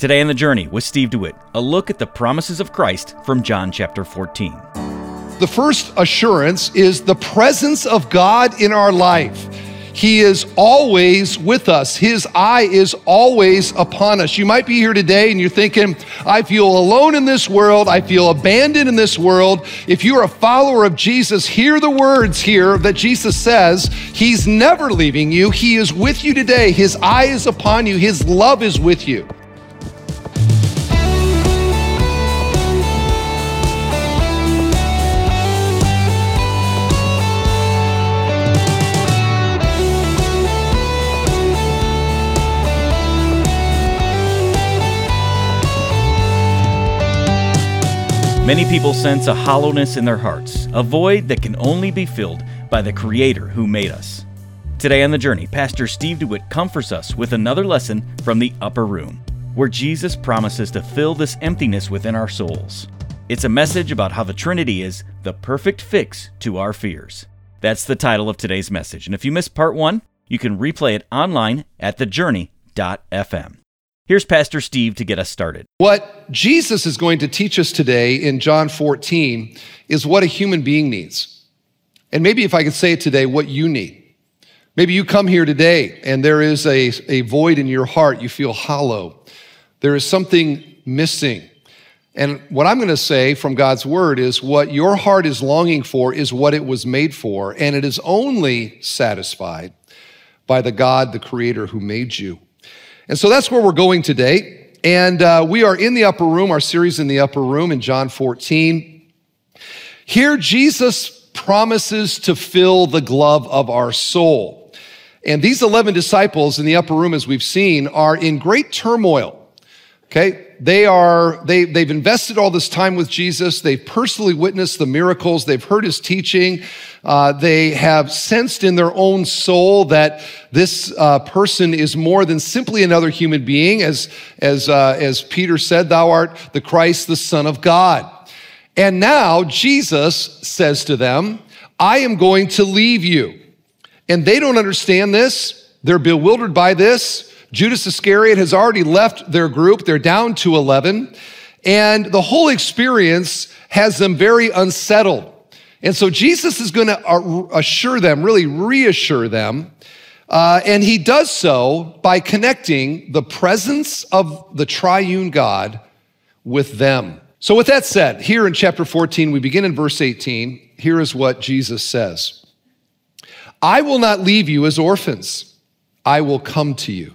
Today on The Journey with Steve DeWitt, a look at the promises of Christ from John chapter 14. The first assurance is the presence of God in our life. He is always with us. His eye is always upon us. You might be here today and you're thinking, I feel alone in this world. I feel abandoned in this world. If you're a follower of Jesus, hear the words here that Jesus says He's never leaving you. He is with you today. His eye is upon you. His love is with you. Many people sense a hollowness in their hearts, a void that can only be filled by the Creator who made us. Today on The Journey, Pastor Steve DeWitt comforts us with another lesson from the upper room, where Jesus promises to fill this emptiness within our souls. It's a message about how the Trinity is the perfect fix to our fears. That's the title of today's message. And if you missed part one, you can replay it online at thejourney.fm. Here's Pastor Steve to get us started. What Jesus is going to teach us today in John 14 is what a human being needs. And maybe if I could say it today, what you need. Maybe you come here today and there is a, a void in your heart. You feel hollow. There is something missing. And what I'm going to say from God's word is what your heart is longing for is what it was made for. And it is only satisfied by the God, the creator who made you. And so that's where we're going today. And uh, we are in the upper room, our series in the upper room in John 14. Here, Jesus promises to fill the glove of our soul. And these 11 disciples in the upper room, as we've seen, are in great turmoil. Okay. They are, they, they've invested all this time with Jesus. They've personally witnessed the miracles. They've heard his teaching. Uh, they have sensed in their own soul that this uh, person is more than simply another human being. As, as, uh, as Peter said, thou art the Christ, the Son of God. And now Jesus says to them, I am going to leave you. And they don't understand this. They're bewildered by this. Judas Iscariot has already left their group. They're down to 11. And the whole experience has them very unsettled. And so Jesus is going to assure them, really reassure them. Uh, and he does so by connecting the presence of the triune God with them. So, with that said, here in chapter 14, we begin in verse 18. Here is what Jesus says I will not leave you as orphans, I will come to you.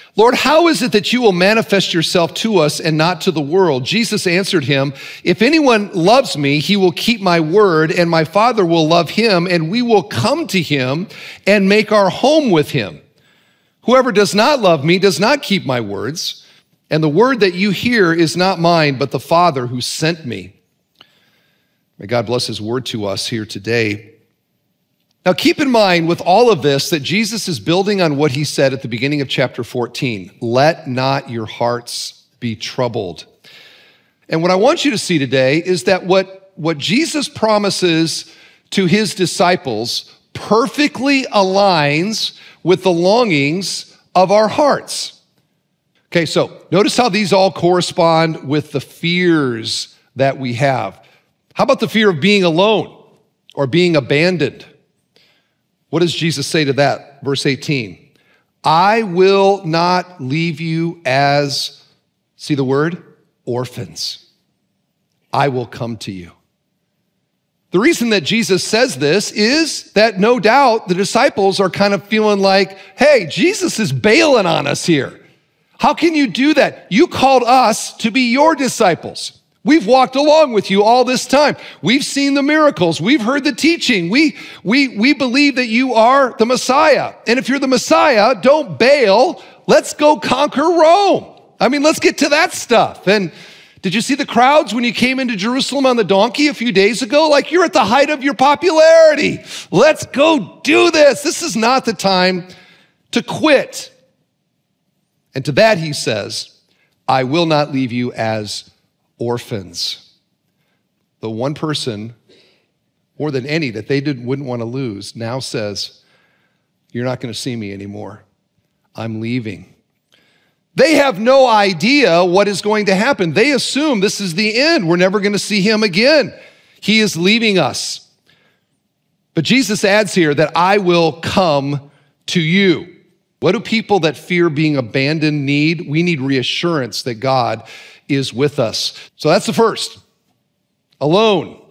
Lord, how is it that you will manifest yourself to us and not to the world? Jesus answered him, If anyone loves me, he will keep my word, and my Father will love him, and we will come to him and make our home with him. Whoever does not love me does not keep my words, and the word that you hear is not mine, but the Father who sent me. May God bless his word to us here today. Now, keep in mind with all of this that Jesus is building on what he said at the beginning of chapter 14 let not your hearts be troubled. And what I want you to see today is that what, what Jesus promises to his disciples perfectly aligns with the longings of our hearts. Okay, so notice how these all correspond with the fears that we have. How about the fear of being alone or being abandoned? What does Jesus say to that? Verse 18 I will not leave you as, see the word? Orphans. I will come to you. The reason that Jesus says this is that no doubt the disciples are kind of feeling like, hey, Jesus is bailing on us here. How can you do that? You called us to be your disciples. We've walked along with you all this time. We've seen the miracles. We've heard the teaching. We, we, we believe that you are the Messiah. And if you're the Messiah, don't bail. Let's go conquer Rome. I mean, let's get to that stuff. And Did you see the crowds when you came into Jerusalem on the donkey a few days ago? Like you're at the height of your popularity. Let's go do this. This is not the time to quit. And to that he says, I will not leave you as orphans. The one person, more than any, that they didn't, wouldn't want to lose now says, You're not going to see me anymore. I'm leaving. They have no idea what is going to happen. They assume this is the end. We're never going to see him again. He is leaving us. But Jesus adds here that I will come to you. What do people that fear being abandoned need? We need reassurance that God is with us. So that's the first. Alone,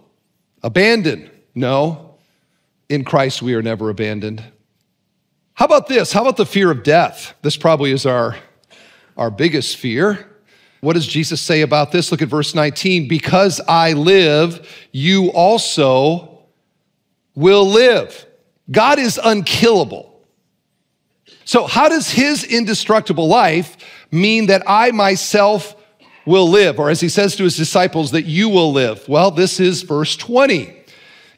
abandoned. No, in Christ we are never abandoned. How about this? How about the fear of death? This probably is our, our biggest fear. What does Jesus say about this? Look at verse 19. Because I live, you also will live. God is unkillable. So, how does his indestructible life mean that I myself will live? Or as he says to his disciples, that you will live? Well, this is verse 20.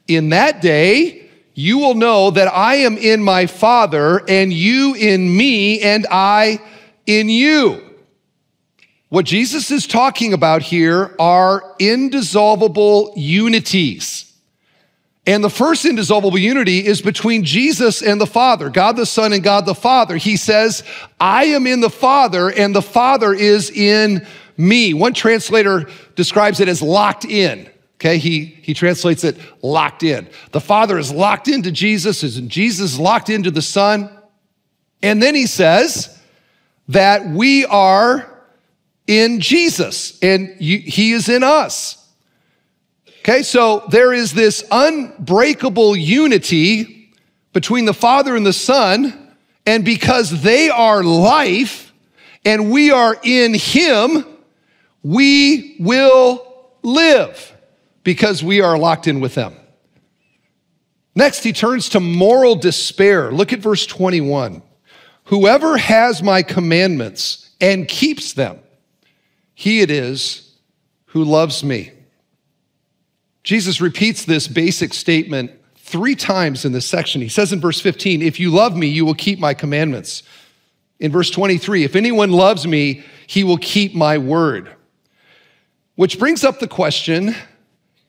In that day, you will know that I am in my Father, and you in me, and I in you. What Jesus is talking about here are indissoluble unities. And the first indissoluble unity is between Jesus and the Father, God the Son and God the Father. He says, I am in the Father, and the Father is in me. One translator describes it as locked in. Okay, he, he translates it locked in. The Father is locked into Jesus, and Jesus is locked into the Son. And then he says that we are in Jesus and you, he is in us. Okay, so there is this unbreakable unity between the Father and the Son, and because they are life and we are in Him, we will live because we are locked in with them. Next, he turns to moral despair. Look at verse 21. Whoever has my commandments and keeps them, he it is who loves me. Jesus repeats this basic statement three times in this section. He says in verse 15, If you love me, you will keep my commandments. In verse 23, If anyone loves me, he will keep my word. Which brings up the question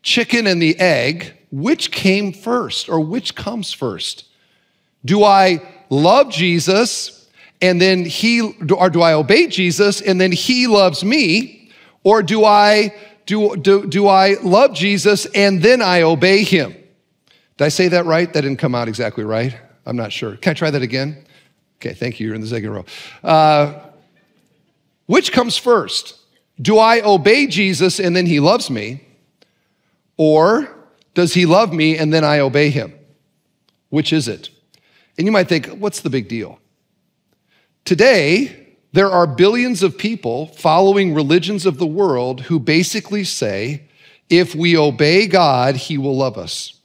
chicken and the egg, which came first or which comes first? Do I love Jesus and then he, or do I obey Jesus and then he loves me? Or do I, do, do, do I love Jesus and then I obey him? Did I say that right? That didn't come out exactly right. I'm not sure. Can I try that again? Okay, thank you. You're in the second row. Uh, which comes first? Do I obey Jesus and then he loves me? Or does he love me and then I obey him? Which is it? And you might think, what's the big deal? Today, there are billions of people following religions of the world who basically say, if we obey God, he will love us.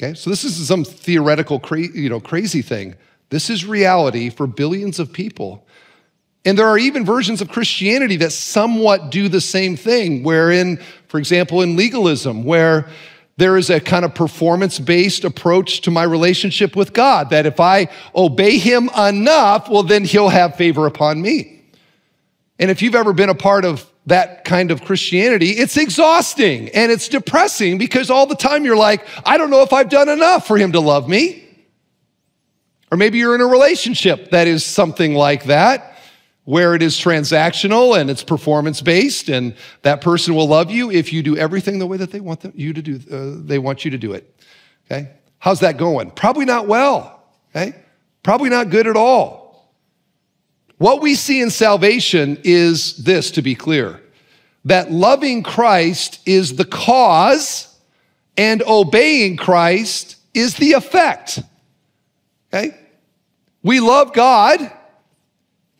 Okay, so this isn't some theoretical, you know, crazy thing. This is reality for billions of people. And there are even versions of Christianity that somewhat do the same thing, wherein, for example, in legalism, where there is a kind of performance based approach to my relationship with God, that if I obey Him enough, well, then He'll have favor upon me. And if you've ever been a part of that kind of Christianity, it's exhausting and it's depressing because all the time you're like, I don't know if I've done enough for Him to love me. Or maybe you're in a relationship that is something like that where it is transactional and it's performance based and that person will love you if you do everything the way that they want you to do uh, they want you to do it. Okay? How's that going? Probably not well. Okay? Probably not good at all. What we see in salvation is this to be clear that loving christ is the cause and obeying christ is the effect. Okay? We love god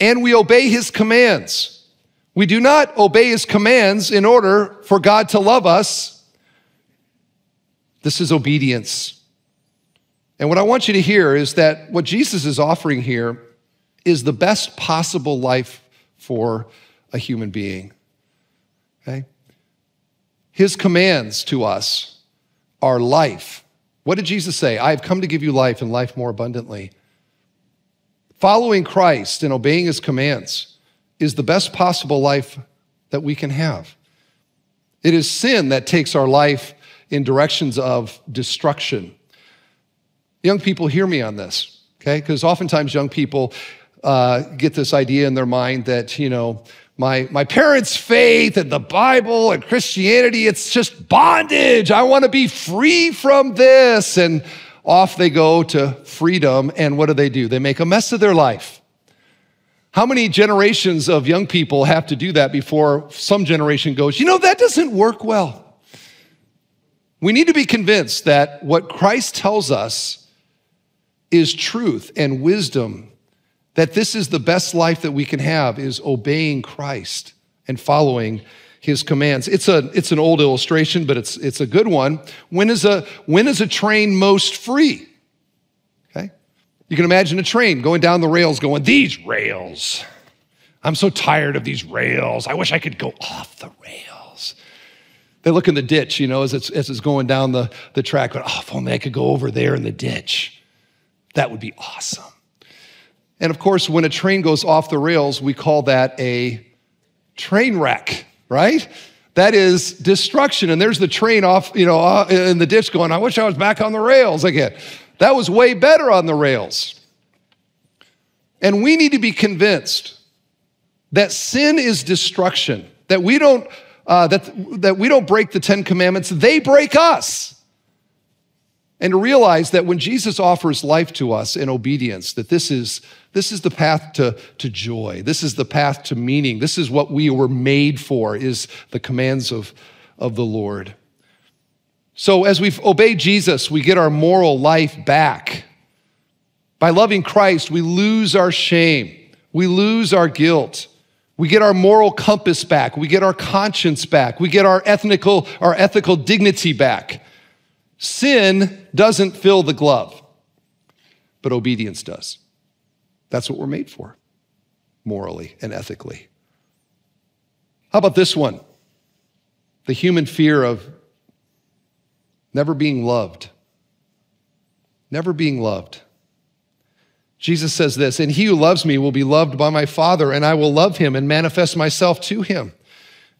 and we obey his commands. We do not obey his commands in order for God to love us. This is obedience. And what I want you to hear is that what Jesus is offering here is the best possible life for a human being. Okay? His commands to us are life. What did Jesus say? I have come to give you life and life more abundantly. Following Christ and obeying his commands is the best possible life that we can have. It is sin that takes our life in directions of destruction. Young people, hear me on this, okay? Because oftentimes young people uh, get this idea in their mind that, you know, my, my parents' faith and the Bible and Christianity, it's just bondage. I want to be free from this. And off they go to freedom. And what do they do? They make a mess of their life. How many generations of young people have to do that before some generation goes, you know, that doesn't work well? We need to be convinced that what Christ tells us is truth and wisdom that this is the best life that we can have is obeying Christ and following his commands. It's a it's an old illustration, but it's it's a good one. When is a when is a train most free? Okay? You can imagine a train going down the rails going, "These rails. I'm so tired of these rails. I wish I could go off the rails." They look in the ditch, you know, as it's, as it's going down the, the track, going, oh, if only I could go over there in the ditch. That would be awesome. And of course, when a train goes off the rails, we call that a train wreck, right? That is destruction. And there's the train off, you know, uh, in the ditch going, I wish I was back on the rails again. That was way better on the rails. And we need to be convinced that sin is destruction, that we don't, uh, that, that we don't break the Ten Commandments, they break us and to realize that when Jesus offers life to us in obedience, that this is, this is the path to, to joy. This is the path to meaning. This is what we were made for, is the commands of, of the Lord. So as we obey Jesus, we get our moral life back. By loving Christ, we lose our shame. We lose our guilt. We get our moral compass back. We get our conscience back. We get our ethical, our ethical dignity back. Sin doesn't fill the glove, but obedience does. That's what we're made for, morally and ethically. How about this one? The human fear of never being loved. Never being loved. Jesus says this, and he who loves me will be loved by my Father, and I will love him and manifest myself to him.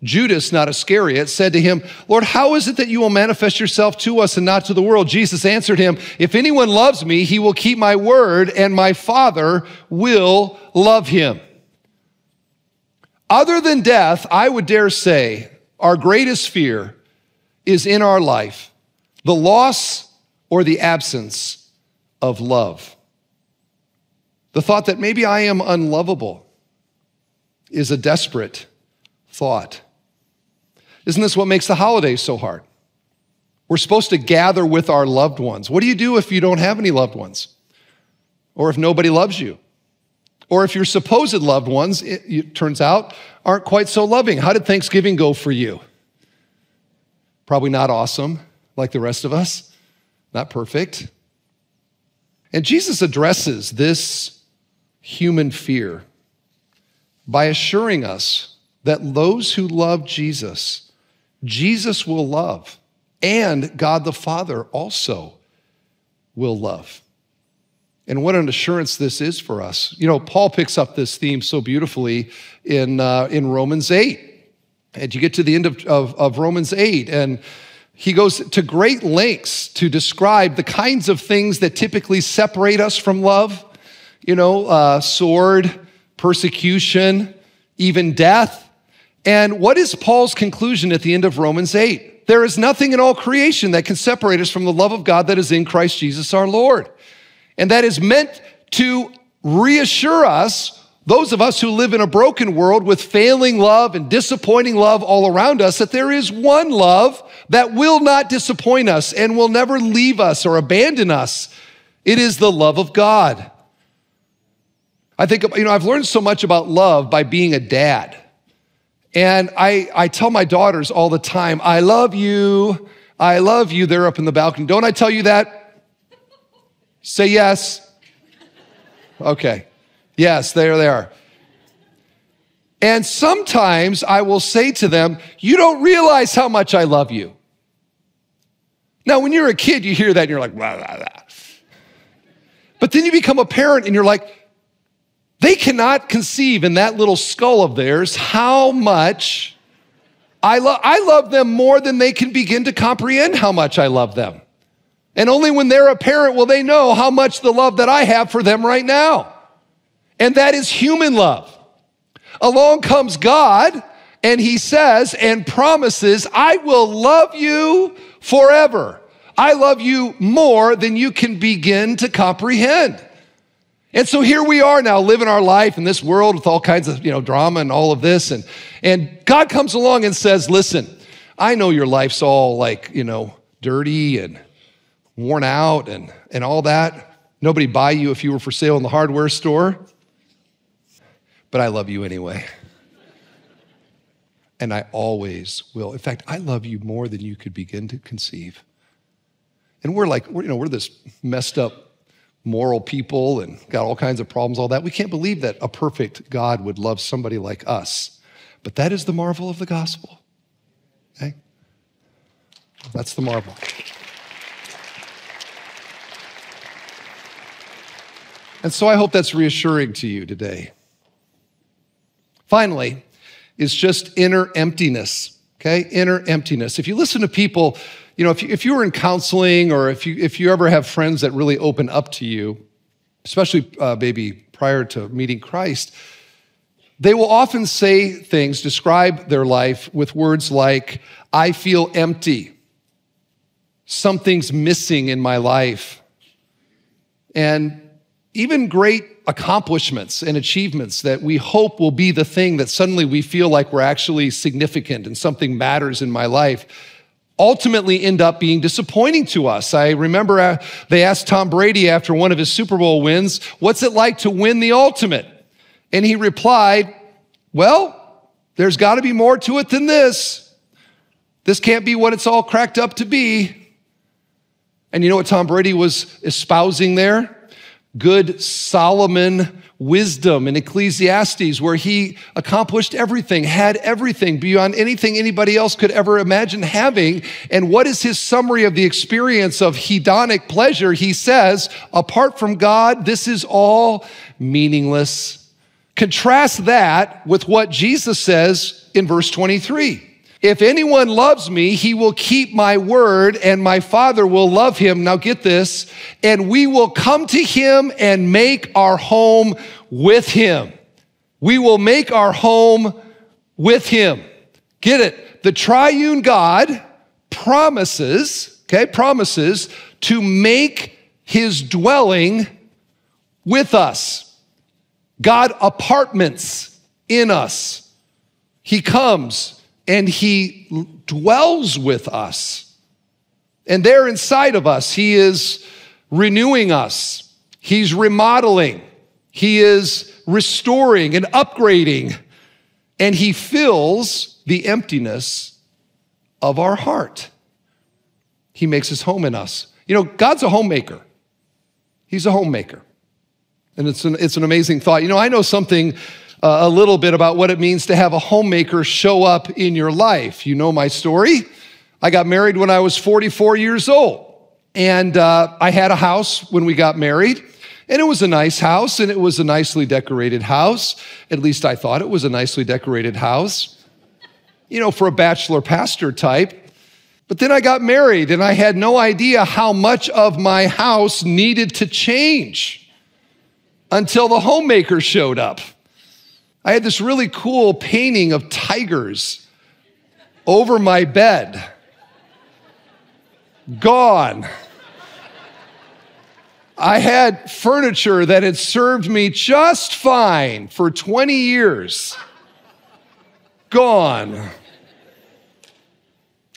Judas, not Iscariot, said to him, Lord, how is it that you will manifest yourself to us and not to the world? Jesus answered him, If anyone loves me, he will keep my word, and my Father will love him. Other than death, I would dare say our greatest fear is in our life the loss or the absence of love. The thought that maybe I am unlovable is a desperate thought. Isn't this what makes the holidays so hard? We're supposed to gather with our loved ones. What do you do if you don't have any loved ones? Or if nobody loves you? Or if your supposed loved ones, it, it turns out, aren't quite so loving? How did Thanksgiving go for you? Probably not awesome, like the rest of us, not perfect. And Jesus addresses this human fear by assuring us that those who love Jesus Jesus will love, and God the Father also will love. And what an assurance this is for us. You know, Paul picks up this theme so beautifully in, uh, in Romans 8. And you get to the end of, of, of Romans 8, and he goes to great lengths to describe the kinds of things that typically separate us from love. You know, uh, sword, persecution, even death. And what is Paul's conclusion at the end of Romans 8? There is nothing in all creation that can separate us from the love of God that is in Christ Jesus our Lord. And that is meant to reassure us, those of us who live in a broken world with failing love and disappointing love all around us, that there is one love that will not disappoint us and will never leave us or abandon us. It is the love of God. I think, you know, I've learned so much about love by being a dad. And I, I tell my daughters all the time, I love you. I love you. They're up in the balcony. Don't I tell you that? Say yes. Okay. Yes, there they are. And sometimes I will say to them, You don't realize how much I love you. Now, when you're a kid, you hear that and you're like, blah, blah, blah. But then you become a parent and you're like, they cannot conceive in that little skull of theirs how much I, lo- I love them more than they can begin to comprehend how much I love them. And only when they're a parent will they know how much the love that I have for them right now. And that is human love. Along comes God and he says and promises, I will love you forever. I love you more than you can begin to comprehend. And so here we are now living our life in this world with all kinds of, you know, drama and all of this. And, and God comes along and says, listen, I know your life's all like, you know, dirty and worn out and, and all that. Nobody buy you if you were for sale in the hardware store. But I love you anyway. And I always will. In fact, I love you more than you could begin to conceive. And we're like, we're, you know, we're this messed up moral people and got all kinds of problems, all that. We can't believe that a perfect God would love somebody like us. But that is the marvel of the gospel. Okay? That's the marvel. And so I hope that's reassuring to you today. Finally, is just inner emptiness, okay? Inner emptiness. If you listen to people, you know, if you, if you were in counseling or if you, if you ever have friends that really open up to you, especially uh, maybe prior to meeting Christ, they will often say things, describe their life with words like, I feel empty. Something's missing in my life. And even great accomplishments and achievements that we hope will be the thing that suddenly we feel like we're actually significant and something matters in my life ultimately end up being disappointing to us. I remember uh, they asked Tom Brady after one of his Super Bowl wins, What's it like to win the ultimate? And he replied, Well, there's got to be more to it than this. This can't be what it's all cracked up to be. And you know what Tom Brady was espousing there? Good Solomon wisdom in Ecclesiastes, where he accomplished everything, had everything beyond anything anybody else could ever imagine having. And what is his summary of the experience of hedonic pleasure? He says, apart from God, this is all meaningless. Contrast that with what Jesus says in verse 23. If anyone loves me, he will keep my word, and my Father will love him. Now get this, and we will come to him and make our home with him. We will make our home with him. Get it? The triune God promises, okay, promises to make his dwelling with us. God apartments in us. He comes and he dwells with us. And there inside of us, he is renewing us, he's remodeling, he is restoring and upgrading, and he fills the emptiness of our heart. He makes his home in us. You know, God's a homemaker. He's a homemaker. And it's an, it's an amazing thought. You know, I know something uh, a little bit about what it means to have a homemaker show up in your life. You know my story. I got married when I was 44 years old. And uh, I had a house when we got married. And it was a nice house, and it was a nicely decorated house. At least I thought it was a nicely decorated house, you know, for a bachelor pastor type. But then I got married, and I had no idea how much of my house needed to change until the homemaker showed up. I had this really cool painting of tigers over my bed. Gone. I had furniture that had served me just fine for 20 years. Gone.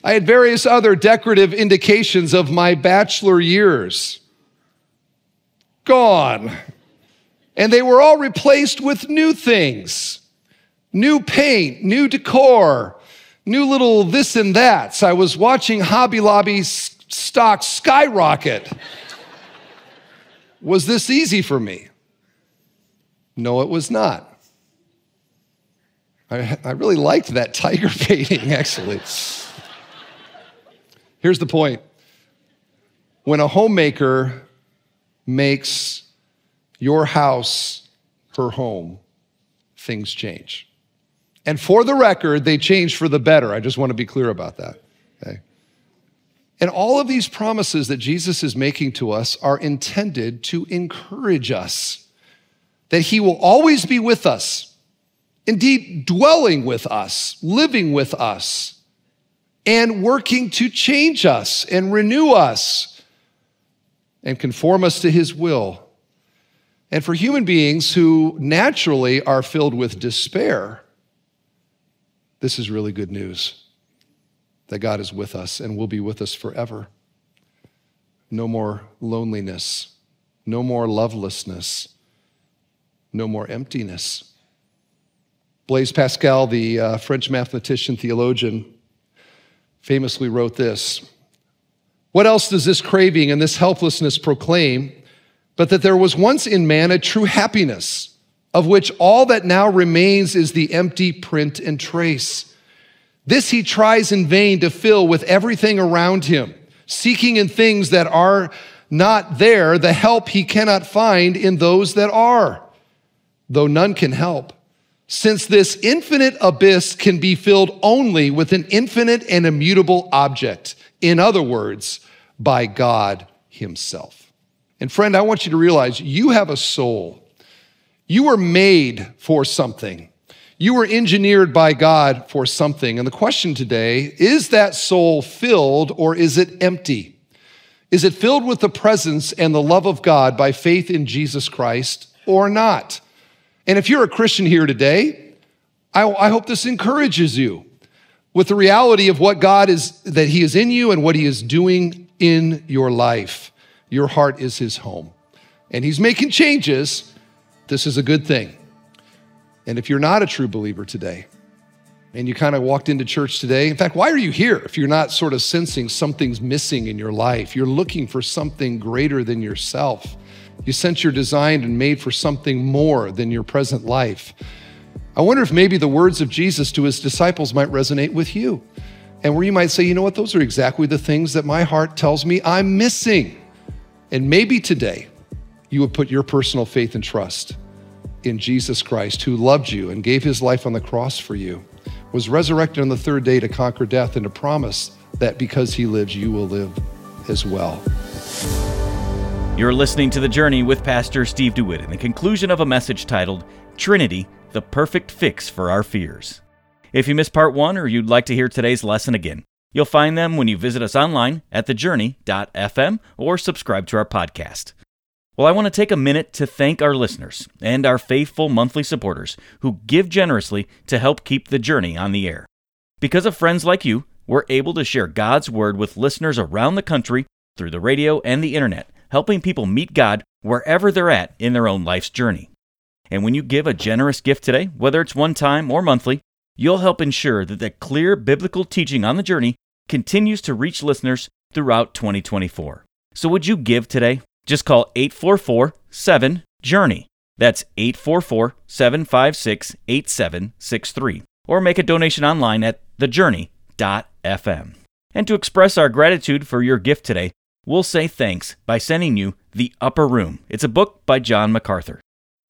I had various other decorative indications of my bachelor years. Gone. And they were all replaced with new things new paint, new decor, new little this and that. So I was watching Hobby Lobby stock skyrocket. was this easy for me? No, it was not. I, I really liked that tiger painting, actually. Here's the point when a homemaker makes your house her home, things change. And for the record, they change for the better. I just want to be clear about that. Okay? And all of these promises that Jesus is making to us are intended to encourage us that he will always be with us, indeed, dwelling with us, living with us, and working to change us and renew us and conform us to his will. And for human beings who naturally are filled with despair, this is really good news that God is with us and will be with us forever. No more loneliness, no more lovelessness, no more emptiness. Blaise Pascal, the uh, French mathematician theologian, famously wrote this What else does this craving and this helplessness proclaim but that there was once in man a true happiness, of which all that now remains is the empty print and trace? This he tries in vain to fill with everything around him, seeking in things that are not there the help he cannot find in those that are, though none can help. Since this infinite abyss can be filled only with an infinite and immutable object, in other words, by God Himself. And friend, I want you to realize you have a soul. You were made for something. You were engineered by God for something. And the question today is that soul filled or is it empty? Is it filled with the presence and the love of God by faith in Jesus Christ or not? And if you're a Christian here today, I, I hope this encourages you with the reality of what God is, that He is in you and what He is doing in your life. Your heart is His home. And He's making changes. This is a good thing. And if you're not a true believer today, and you kind of walked into church today, in fact, why are you here if you're not sort of sensing something's missing in your life? You're looking for something greater than yourself. You sense you're designed and made for something more than your present life. I wonder if maybe the words of Jesus to his disciples might resonate with you. And where you might say, you know what, those are exactly the things that my heart tells me I'm missing. And maybe today you would put your personal faith and trust in Jesus Christ, who loved you and gave his life on the cross for you, was resurrected on the third day to conquer death and to promise that because he lives, you will live as well. You're listening to The Journey with Pastor Steve DeWitt in the conclusion of a message titled Trinity, the Perfect Fix for Our Fears. If you missed part one or you'd like to hear today's lesson again, you'll find them when you visit us online at thejourney.fm or subscribe to our podcast. Well, I want to take a minute to thank our listeners and our faithful monthly supporters who give generously to help keep the journey on the air. Because of friends like you, we're able to share God's Word with listeners around the country through the radio and the internet, helping people meet God wherever they're at in their own life's journey. And when you give a generous gift today, whether it's one time or monthly, you'll help ensure that the clear biblical teaching on the journey continues to reach listeners throughout 2024. So would you give today? Just call 844 7 Journey. That's 844 756 8763. Or make a donation online at thejourney.fm. And to express our gratitude for your gift today, we'll say thanks by sending you The Upper Room. It's a book by John MacArthur.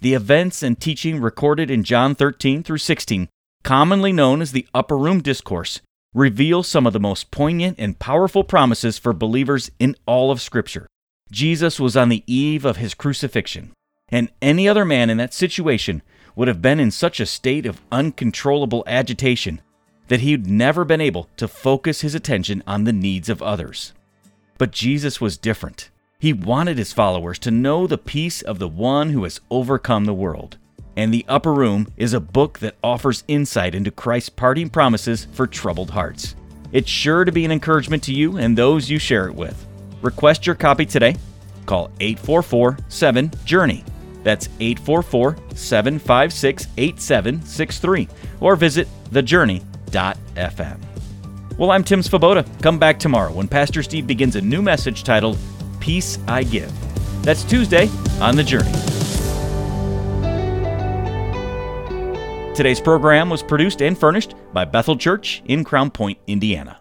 The events and teaching recorded in John 13 through 16, commonly known as the Upper Room Discourse, reveal some of the most poignant and powerful promises for believers in all of Scripture. Jesus was on the eve of his crucifixion, and any other man in that situation would have been in such a state of uncontrollable agitation that he'd never been able to focus his attention on the needs of others. But Jesus was different. He wanted his followers to know the peace of the one who has overcome the world. And The Upper Room is a book that offers insight into Christ's parting promises for troubled hearts. It's sure to be an encouragement to you and those you share it with. Request your copy today. Call 844 7 Journey. That's 844 756 8763. Or visit thejourney.fm. Well, I'm Tim Svoboda. Come back tomorrow when Pastor Steve begins a new message titled Peace I Give. That's Tuesday on The Journey. Today's program was produced and furnished by Bethel Church in Crown Point, Indiana.